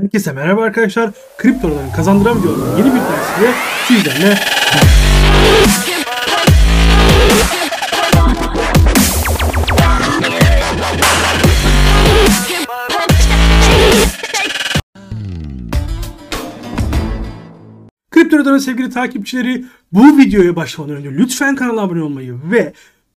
Herkese merhaba arkadaşlar. Kriptoların kazandıran videoların yeni bir dersiyle sizlerle Kriptoların sevgili takipçileri bu videoya başlamadan önce lütfen kanala abone olmayı ve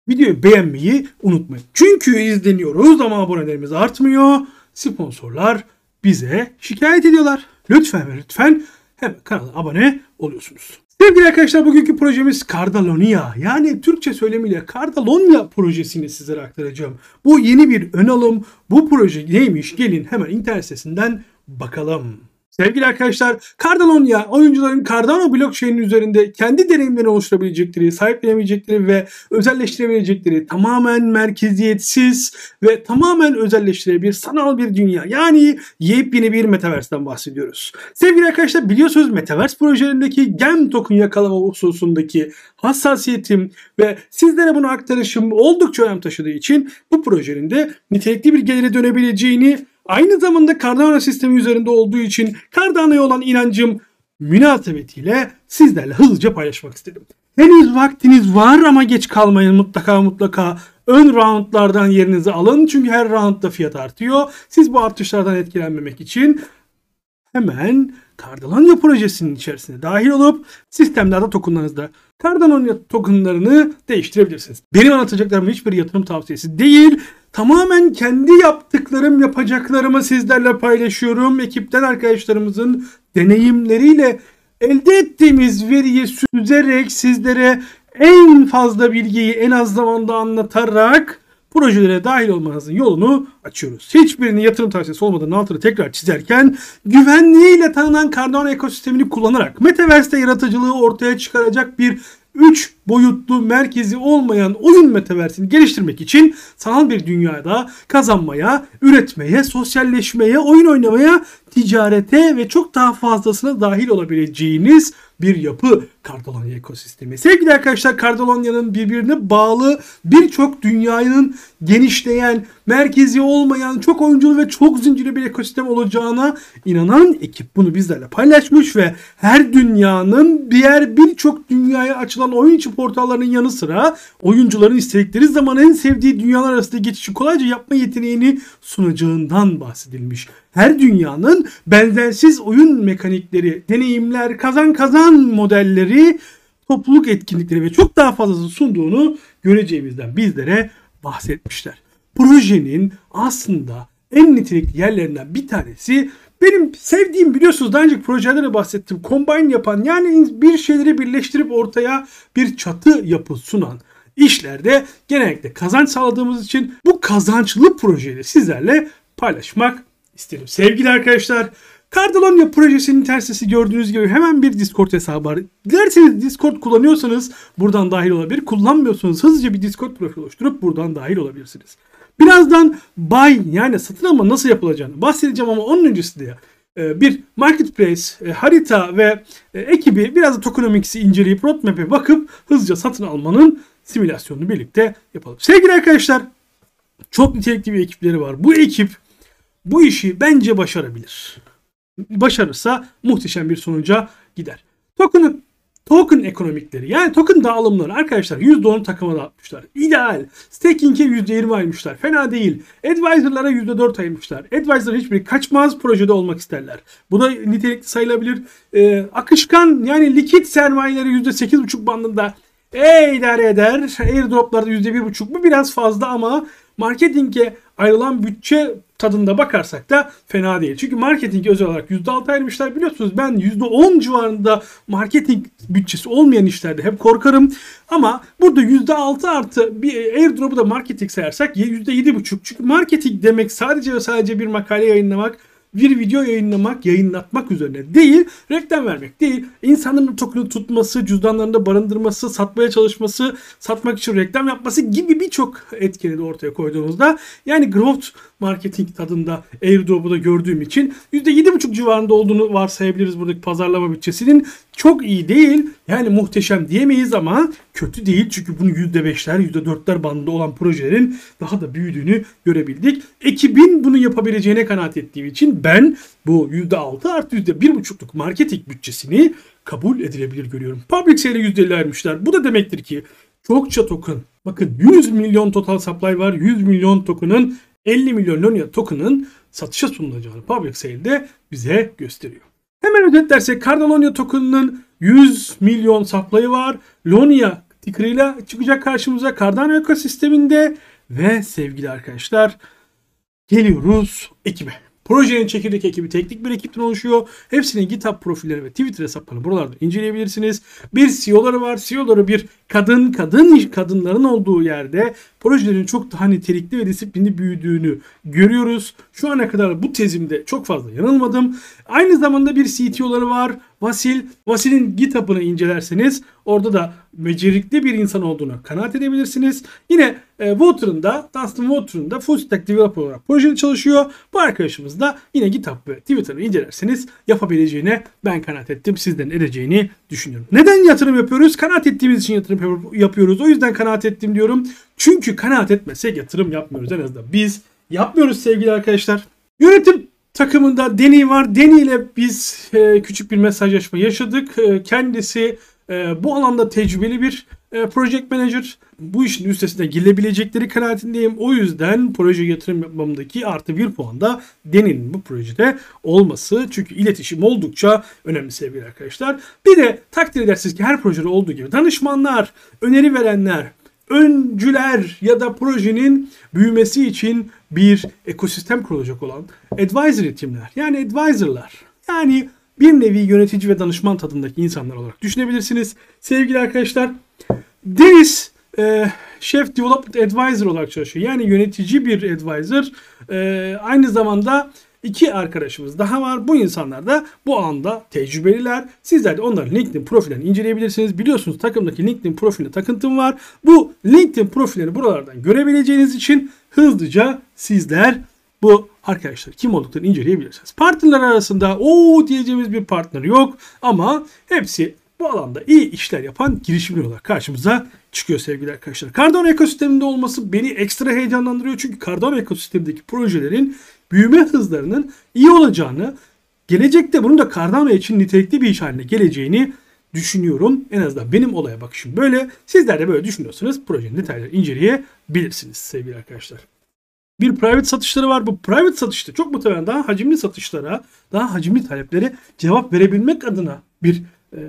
videoyu beğenmeyi unutmayın. Çünkü izleniyoruz ama abonelerimiz artmıyor. Sponsorlar bize şikayet ediyorlar. Lütfen ve lütfen hemen kanala abone oluyorsunuz. Sevgili arkadaşlar bugünkü projemiz Cardalonia yani Türkçe söylemiyle Cardalonia projesini sizlere aktaracağım. Bu yeni bir ön alım. Bu proje neymiş gelin hemen internet sitesinden bakalım. Sevgili arkadaşlar, Cardano'ya oyuncuların Cardano blockchain üzerinde kendi deneyimlerini oluşturabilecekleri, sahiplenebilecekleri ve özelleştirebilecekleri tamamen merkeziyetsiz ve tamamen özelleştirebilir sanal bir dünya. Yani yepyeni bir metaverse'den bahsediyoruz. Sevgili arkadaşlar biliyorsunuz metaverse projelerindeki gem token yakalama hususundaki hassasiyetim ve sizlere bunu aktarışım oldukça önem taşıdığı için bu projenin de nitelikli bir gelire dönebileceğini Aynı zamanda Cardano sistemi üzerinde olduğu için Cardano'ya olan inancım münasebetiyle sizlerle hızlıca paylaşmak istedim. Henüz vaktiniz var ama geç kalmayın mutlaka mutlaka. Ön roundlardan yerinizi alın çünkü her roundda fiyat artıyor. Siz bu artışlardan etkilenmemek için hemen Cardano projesinin içerisine dahil olup sistemlerde tokenlarınızda Cardano tokenlarını değiştirebilirsiniz. Benim anlatacaklarım hiçbir yatırım tavsiyesi değil. Tamamen kendi yaptıklarım, yapacaklarımı sizlerle paylaşıyorum. Ekipten arkadaşlarımızın deneyimleriyle elde ettiğimiz veriyi süzerek sizlere en fazla bilgiyi en az zamanda anlatarak projelere dahil olmanızın yolunu açıyoruz. Hiçbirinin yatırım tavsiyesi olmadan altını tekrar çizerken güvenliğiyle tanınan Cardano ekosistemini kullanarak Metaverse'te yaratıcılığı ortaya çıkaracak bir 3 boyutlu merkezi olmayan oyun metaversini geliştirmek için sanal bir dünyada kazanmaya, üretmeye, sosyalleşmeye, oyun oynamaya, ticarete ve çok daha fazlasına dahil olabileceğiniz bir yapı Cardalonia ekosistemi. Sevgili arkadaşlar Cardalonia'nın birbirine bağlı birçok dünyanın genişleyen, merkezi olmayan, çok oyunculu ve çok zincirli bir ekosistem olacağına inanan ekip bunu bizlerle paylaşmış ve her dünyanın diğer birçok dünyaya açılan oyun içi portallarının yanı sıra oyuncuların istedikleri zaman en sevdiği dünyalar arasında geçişi kolayca yapma yeteneğini sunacağından bahsedilmiş. Her dünyanın benzersiz oyun mekanikleri, deneyimler, kazan kazan modelleri, topluluk etkinlikleri ve çok daha fazlasını sunduğunu göreceğimizden bizlere bahsetmişler. Projenin aslında en nitelikli yerlerinden bir tanesi benim sevdiğim biliyorsunuz daha önceki projelere bahsettim. Combine yapan yani bir şeyleri birleştirip ortaya bir çatı yapı sunan işlerde genellikle kazanç sağladığımız için bu kazançlı projeyi sizlerle paylaşmak isterim. Sevgili arkadaşlar Cardalonia projesinin tersesi gördüğünüz gibi hemen bir Discord hesabı var. Dilerseniz Discord kullanıyorsanız buradan dahil olabilir. Kullanmıyorsanız hızlıca bir Discord profil oluşturup buradan dahil olabilirsiniz. Birazdan buy yani satın alma nasıl yapılacağını bahsedeceğim ama onun öncesinde e, bir marketplace, e, harita ve e, ekibi biraz da tokenomics'i inceleyip roadmap'e bakıp hızlıca satın almanın simülasyonunu birlikte yapalım. Sevgili arkadaşlar çok nitelikli bir ekipleri var. Bu ekip bu işi bence başarabilir. Başarırsa muhteşem bir sonuca gider. Token'ın token ekonomikleri yani token dağılımları arkadaşlar %10 takıma dağıtmışlar. İdeal. Staking'e %20 ayırmışlar. Fena değil. Advisor'lara %4 ayırmışlar. Advisor hiçbiri kaçmaz projede olmak isterler. Bu da nitelikli sayılabilir. Ee, akışkan yani likit sermayeleri %8,5 bandında e idare eder. Airdroplarda %1,5 bu biraz fazla ama marketinge ayrılan bütçe tadında bakarsak da fena değil. Çünkü marketing özel olarak %6 ayırmışlar. Biliyorsunuz ben %10 civarında marketing bütçesi olmayan işlerde hep korkarım. Ama burada %6 artı bir airdrop'u da marketing sayarsak %7,5. Çünkü marketing demek sadece ve sadece bir makale yayınlamak bir video yayınlamak, yayınlatmak üzerine değil, reklam vermek değil. İnsanların token'ı tutması, cüzdanlarında barındırması, satmaya çalışması, satmak için reklam yapması gibi birçok etkeni de ortaya koyduğunuzda yani growth marketing tadında airdrop'u da gördüğüm için %7,5 civarında olduğunu varsayabiliriz buradaki pazarlama bütçesinin. Çok iyi değil. Yani muhteşem diyemeyiz ama kötü değil. Çünkü bunu %5'ler, %4'ler bandında olan projelerin daha da büyüdüğünü görebildik. Ekibin bunu yapabileceğine kanaat ettiğim için ben bu %6 artı %1,5'luk marketing bütçesini kabul edilebilir görüyorum. Public sale'e %50 ayırmışlar. Bu da demektir ki çokça token. Bakın 100 milyon total supply var. 100 milyon token'ın 50 milyon Lonia token'ın satışa sunulacağını public sale'de bize gösteriyor. Hemen özetlersek Cardanonia token'ının 100 milyon supply'ı var. Lonia ticker'ıyla çıkacak karşımıza Cardano ekosisteminde ve sevgili arkadaşlar geliyoruz ekibe. Projenin çekirdek ekibi teknik bir ekipten oluşuyor. Hepsinin GitHub profilleri ve Twitter hesaplarını buralarda inceleyebilirsiniz. Bir CEO'ları var. CEO'ları bir kadın, kadın kadınların olduğu yerde projelerin çok daha nitelikli ve disiplinli büyüdüğünü görüyoruz. Şu ana kadar bu tezimde çok fazla yanılmadım. Aynı zamanda bir CTO'ları var. Vasil. Vasil'in GitHub'ını incelerseniz orada da becerikli bir insan olduğunu kanaat edebilirsiniz. Yine e, Water'ın da Dustin Water'ın da full stack developer olarak projede çalışıyor. Bu arkadaşımız da yine GitHub ve Twitter'ı incelerseniz yapabileceğine ben kanaat ettim. Sizden edeceğini düşünüyorum. Neden yatırım yapıyoruz? Kanaat ettiğimiz için yatırım yapıyoruz. O yüzden kanaat ettim diyorum. Çünkü kanaat etmesek yatırım yapmıyoruz en azından. Biz yapmıyoruz sevgili arkadaşlar. Yönetim takımında Deni var. Deni ile biz e, küçük bir mesajlaşma yaşadık. E, kendisi e, bu alanda tecrübeli bir e, project manager. Bu işin üstesine gelebilecekleri kanaatindeyim. O yüzden proje yatırım yapmamdaki artı bir puan da Deni'nin bu projede olması. Çünkü iletişim oldukça önemli sevgili arkadaşlar. Bir de takdir edersiniz ki her projede olduğu gibi danışmanlar, öneri verenler, öncüler ya da projenin büyümesi için bir ekosistem kurulacak olan advisory timler yani advisorlar yani bir nevi yönetici ve danışman tadındaki insanlar olarak düşünebilirsiniz. Sevgili arkadaşlar Deniz e, Chef Development Advisor olarak çalışıyor. Yani yönetici bir advisor. E, aynı zamanda iki arkadaşımız daha var. Bu insanlar da bu anda tecrübeliler. Sizler de onların LinkedIn profillerini inceleyebilirsiniz. Biliyorsunuz takımdaki LinkedIn profiline takıntım var. Bu LinkedIn profillerini buralardan görebileceğiniz için hızlıca sizler bu arkadaşlar kim olduklarını inceleyebilirsiniz. Partnerler arasında o diyeceğimiz bir partner yok ama hepsi bu alanda iyi işler yapan girişimler olarak karşımıza çıkıyor sevgili arkadaşlar. Cardano ekosisteminde olması beni ekstra heyecanlandırıyor. Çünkü Cardano ekosistemindeki projelerin büyüme hızlarının iyi olacağını, gelecekte bunun da Cardano için nitelikli bir iş haline geleceğini düşünüyorum. En azından benim olaya bakışım böyle. Sizler de böyle düşünüyorsanız projenin detaylarını inceleyebilirsiniz sevgili arkadaşlar. Bir private satışları var. Bu private satışta çok muhtemelen daha hacimli satışlara, daha hacimli taleplere cevap verebilmek adına bir e,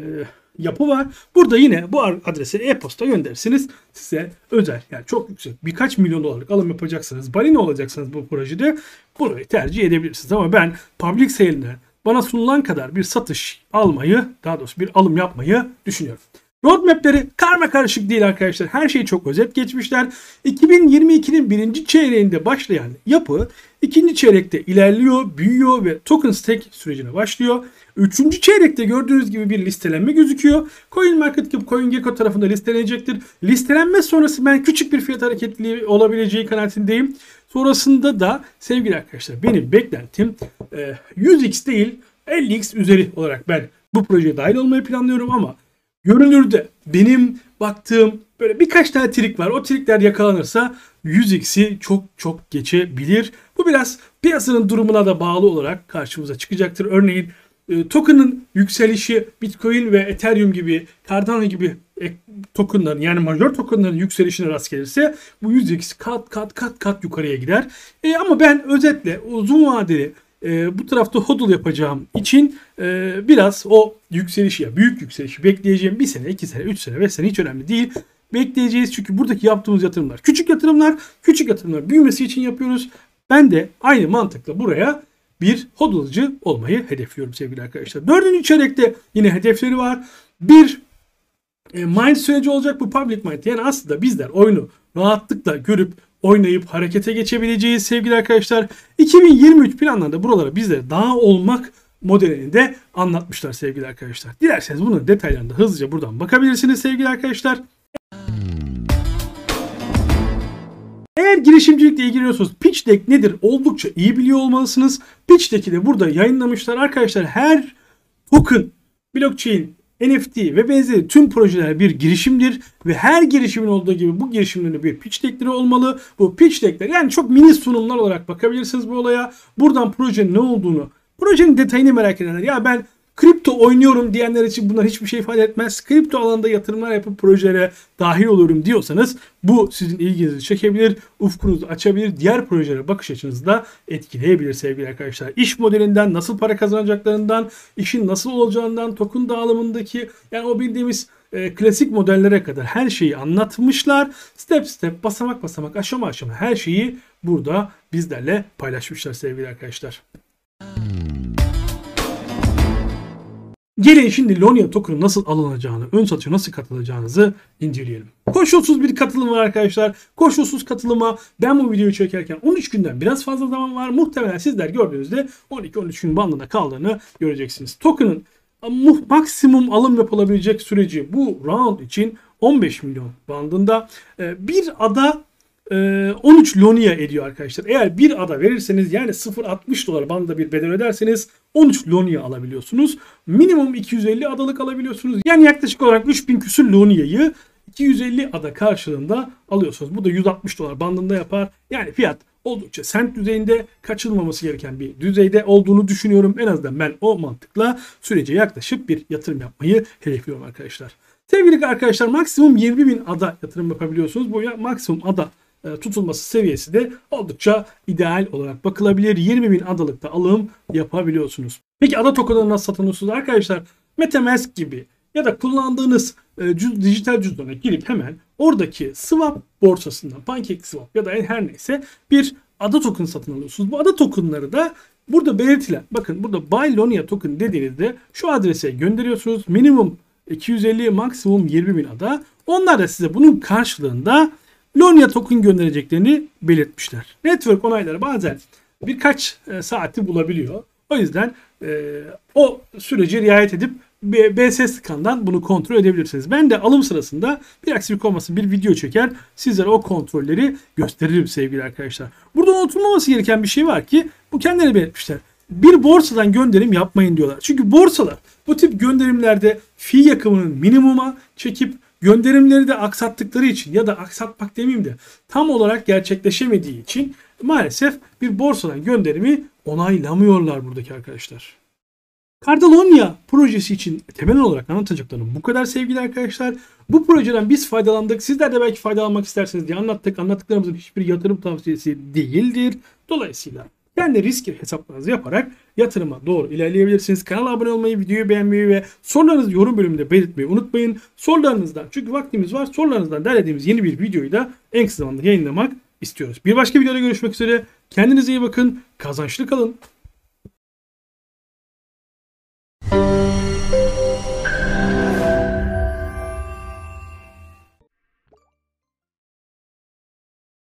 yapı var. Burada yine bu adrese e-posta gönderirsiniz. Size özel yani çok yüksek birkaç milyon dolarlık alım yapacaksınız. Balina olacaksınız bu projede. Burayı tercih edebilirsiniz. Ama ben public sale'den bana sunulan kadar bir satış almayı daha doğrusu bir alım yapmayı düşünüyorum. Roadmap'leri karma karışık değil arkadaşlar. Her şeyi çok özet geçmişler. 2022'nin birinci çeyreğinde başlayan yapı ikinci çeyrekte ilerliyor, büyüyor ve token stake sürecine başlıyor. Üçüncü çeyrekte gördüğünüz gibi bir listelenme gözüküyor. CoinMarketCap, CoinGecko tarafında listelenecektir. Listelenme sonrası ben küçük bir fiyat hareketli olabileceği kanaatindeyim. Sonrasında da sevgili arkadaşlar benim beklentim 100x değil 50x üzeri olarak ben bu projeye dahil olmayı planlıyorum ama görünürde benim baktığım böyle birkaç tane trik var. O trikler yakalanırsa 100x'i çok çok geçebilir. Bu biraz piyasanın durumuna da bağlı olarak karşımıza çıkacaktır. Örneğin e, token'ın yükselişi Bitcoin ve Ethereum gibi, Cardano gibi tokenların yani major tokenların yükselişine rast gelirse bu 100x kat kat kat kat yukarıya gider. E, ama ben özetle uzun vadeli e, bu tarafta hodl yapacağım için e, biraz o yükselişi ya büyük yükselişi bekleyeceğim bir sene, iki sene, üç sene, beş sene hiç önemli değil. Bekleyeceğiz çünkü buradaki yaptığımız yatırımlar küçük yatırımlar, küçük yatırımlar büyümesi için yapıyoruz. Ben de aynı mantıkla buraya bir hodlcı olmayı hedefliyorum sevgili arkadaşlar. Dördüncü çeyrekte yine hedefleri var. Bir e, mind süreci olacak bu public mind. Yani aslında bizler oyunu rahatlıkla görüp oynayıp harekete geçebileceğiz sevgili arkadaşlar. 2023 planlarında buralara bizlere daha olmak modelini de anlatmışlar sevgili arkadaşlar. Dilerseniz bunun detaylarında hızlıca buradan bakabilirsiniz sevgili arkadaşlar. Eğer girişimcilikle ilgileniyorsanız pitch deck nedir oldukça iyi biliyor olmalısınız. Pitch deck'i de burada yayınlamışlar. Arkadaşlar her token blockchain NFT ve benzeri tüm projeler bir girişimdir ve her girişimin olduğu gibi bu girişimlerin bir pitch deckleri olmalı. Bu pitch deckler yani çok mini sunumlar olarak bakabilirsiniz bu olaya. Buradan projenin ne olduğunu, projenin detayını merak edenler ya ben Kripto oynuyorum diyenler için bunlar hiçbir şey ifade etmez. Kripto alanında yatırımlar yapıp projelere dahil olurum diyorsanız bu sizin ilginizi çekebilir, ufkunuzu açabilir, diğer projelere bakış açınızı da etkileyebilir sevgili arkadaşlar. İş modelinden, nasıl para kazanacaklarından, işin nasıl olacağından, token dağılımındaki yani o bildiğimiz e, klasik modellere kadar her şeyi anlatmışlar. Step step, basamak basamak, aşama aşama her şeyi burada bizlerle paylaşmışlar sevgili arkadaşlar. Gelin şimdi Lonia token'ın nasıl alınacağını, ön satışa nasıl katılacağınızı inceleyelim. Koşulsuz bir katılım var arkadaşlar. Koşulsuz katılıma ben bu videoyu çekerken 13 günden biraz fazla zaman var. Muhtemelen sizler gördüğünüzde 12-13 gün bandında kaldığını göreceksiniz. Token'ın maksimum alım yapılabilecek süreci bu round için 15 milyon bandında. Ee, bir ada 13 ee, Lonia ediyor arkadaşlar. Eğer bir ada verirseniz yani 0.60 dolar bandında bir bedel öderseniz 13 Lonia alabiliyorsunuz. Minimum 250 adalık alabiliyorsunuz. Yani yaklaşık olarak 3000 küsür Lonia'yı 250 ada karşılığında alıyorsunuz. Bu da 160 dolar bandında yapar. Yani fiyat oldukça sent düzeyinde kaçılmaması gereken bir düzeyde olduğunu düşünüyorum. En azından ben o mantıkla sürece yaklaşıp bir yatırım yapmayı hedefliyorum arkadaşlar. Sevgili arkadaşlar maksimum 20 bin ada yatırım yapabiliyorsunuz. Bu ya maksimum ada tutulması seviyesi de oldukça ideal olarak bakılabilir. 20 bin adalıkta alım yapabiliyorsunuz. Peki ada tokenları nasıl satın arkadaşlar? Metamask gibi ya da kullandığınız e, cüz, dijital cüzdana girip hemen oradaki swap borsasından PancakeSwap ya da her neyse bir ada token satın alıyorsunuz. Bu ada tokenları da burada belirtilen bakın burada Buy Lonia token dediğinizde şu adrese gönderiyorsunuz. Minimum 250 maksimum 20 bin ada. Onlar da size bunun karşılığında Lonia token göndereceklerini belirtmişler. Network onayları bazen birkaç e, saati bulabiliyor. O yüzden e, o süreci riayet edip BSS skandan bunu kontrol edebilirsiniz. Ben de alım sırasında bir aksilik olmasın bir video çeker. Sizlere o kontrolleri gösteririm sevgili arkadaşlar. Burada unutulmaması gereken bir şey var ki bu kendileri belirtmişler. Bir borsadan gönderim yapmayın diyorlar. Çünkü borsalar bu tip gönderimlerde fi yakımının minimuma çekip gönderimleri de aksattıkları için ya da aksatmak demeyeyim de tam olarak gerçekleşemediği için maalesef bir borsadan gönderimi onaylamıyorlar buradaki arkadaşlar. Cardalonia projesi için temel olarak anlatacaklarım bu kadar sevgili arkadaşlar. Bu projeden biz faydalandık. Sizler de belki faydalanmak isterseniz diye anlattık. Anlattıklarımızın hiçbir yatırım tavsiyesi değildir. Dolayısıyla kendi risk hesaplarınızı yaparak yatırıma doğru ilerleyebilirsiniz. Kanala abone olmayı, videoyu beğenmeyi ve sorularınızı yorum bölümünde belirtmeyi unutmayın. Sorularınızdan çünkü vaktimiz var. Sorularınızdan derlediğimiz yeni bir videoyu da en kısa zamanda yayınlamak istiyoruz. Bir başka videoda görüşmek üzere. Kendinize iyi bakın. Kazançlı kalın.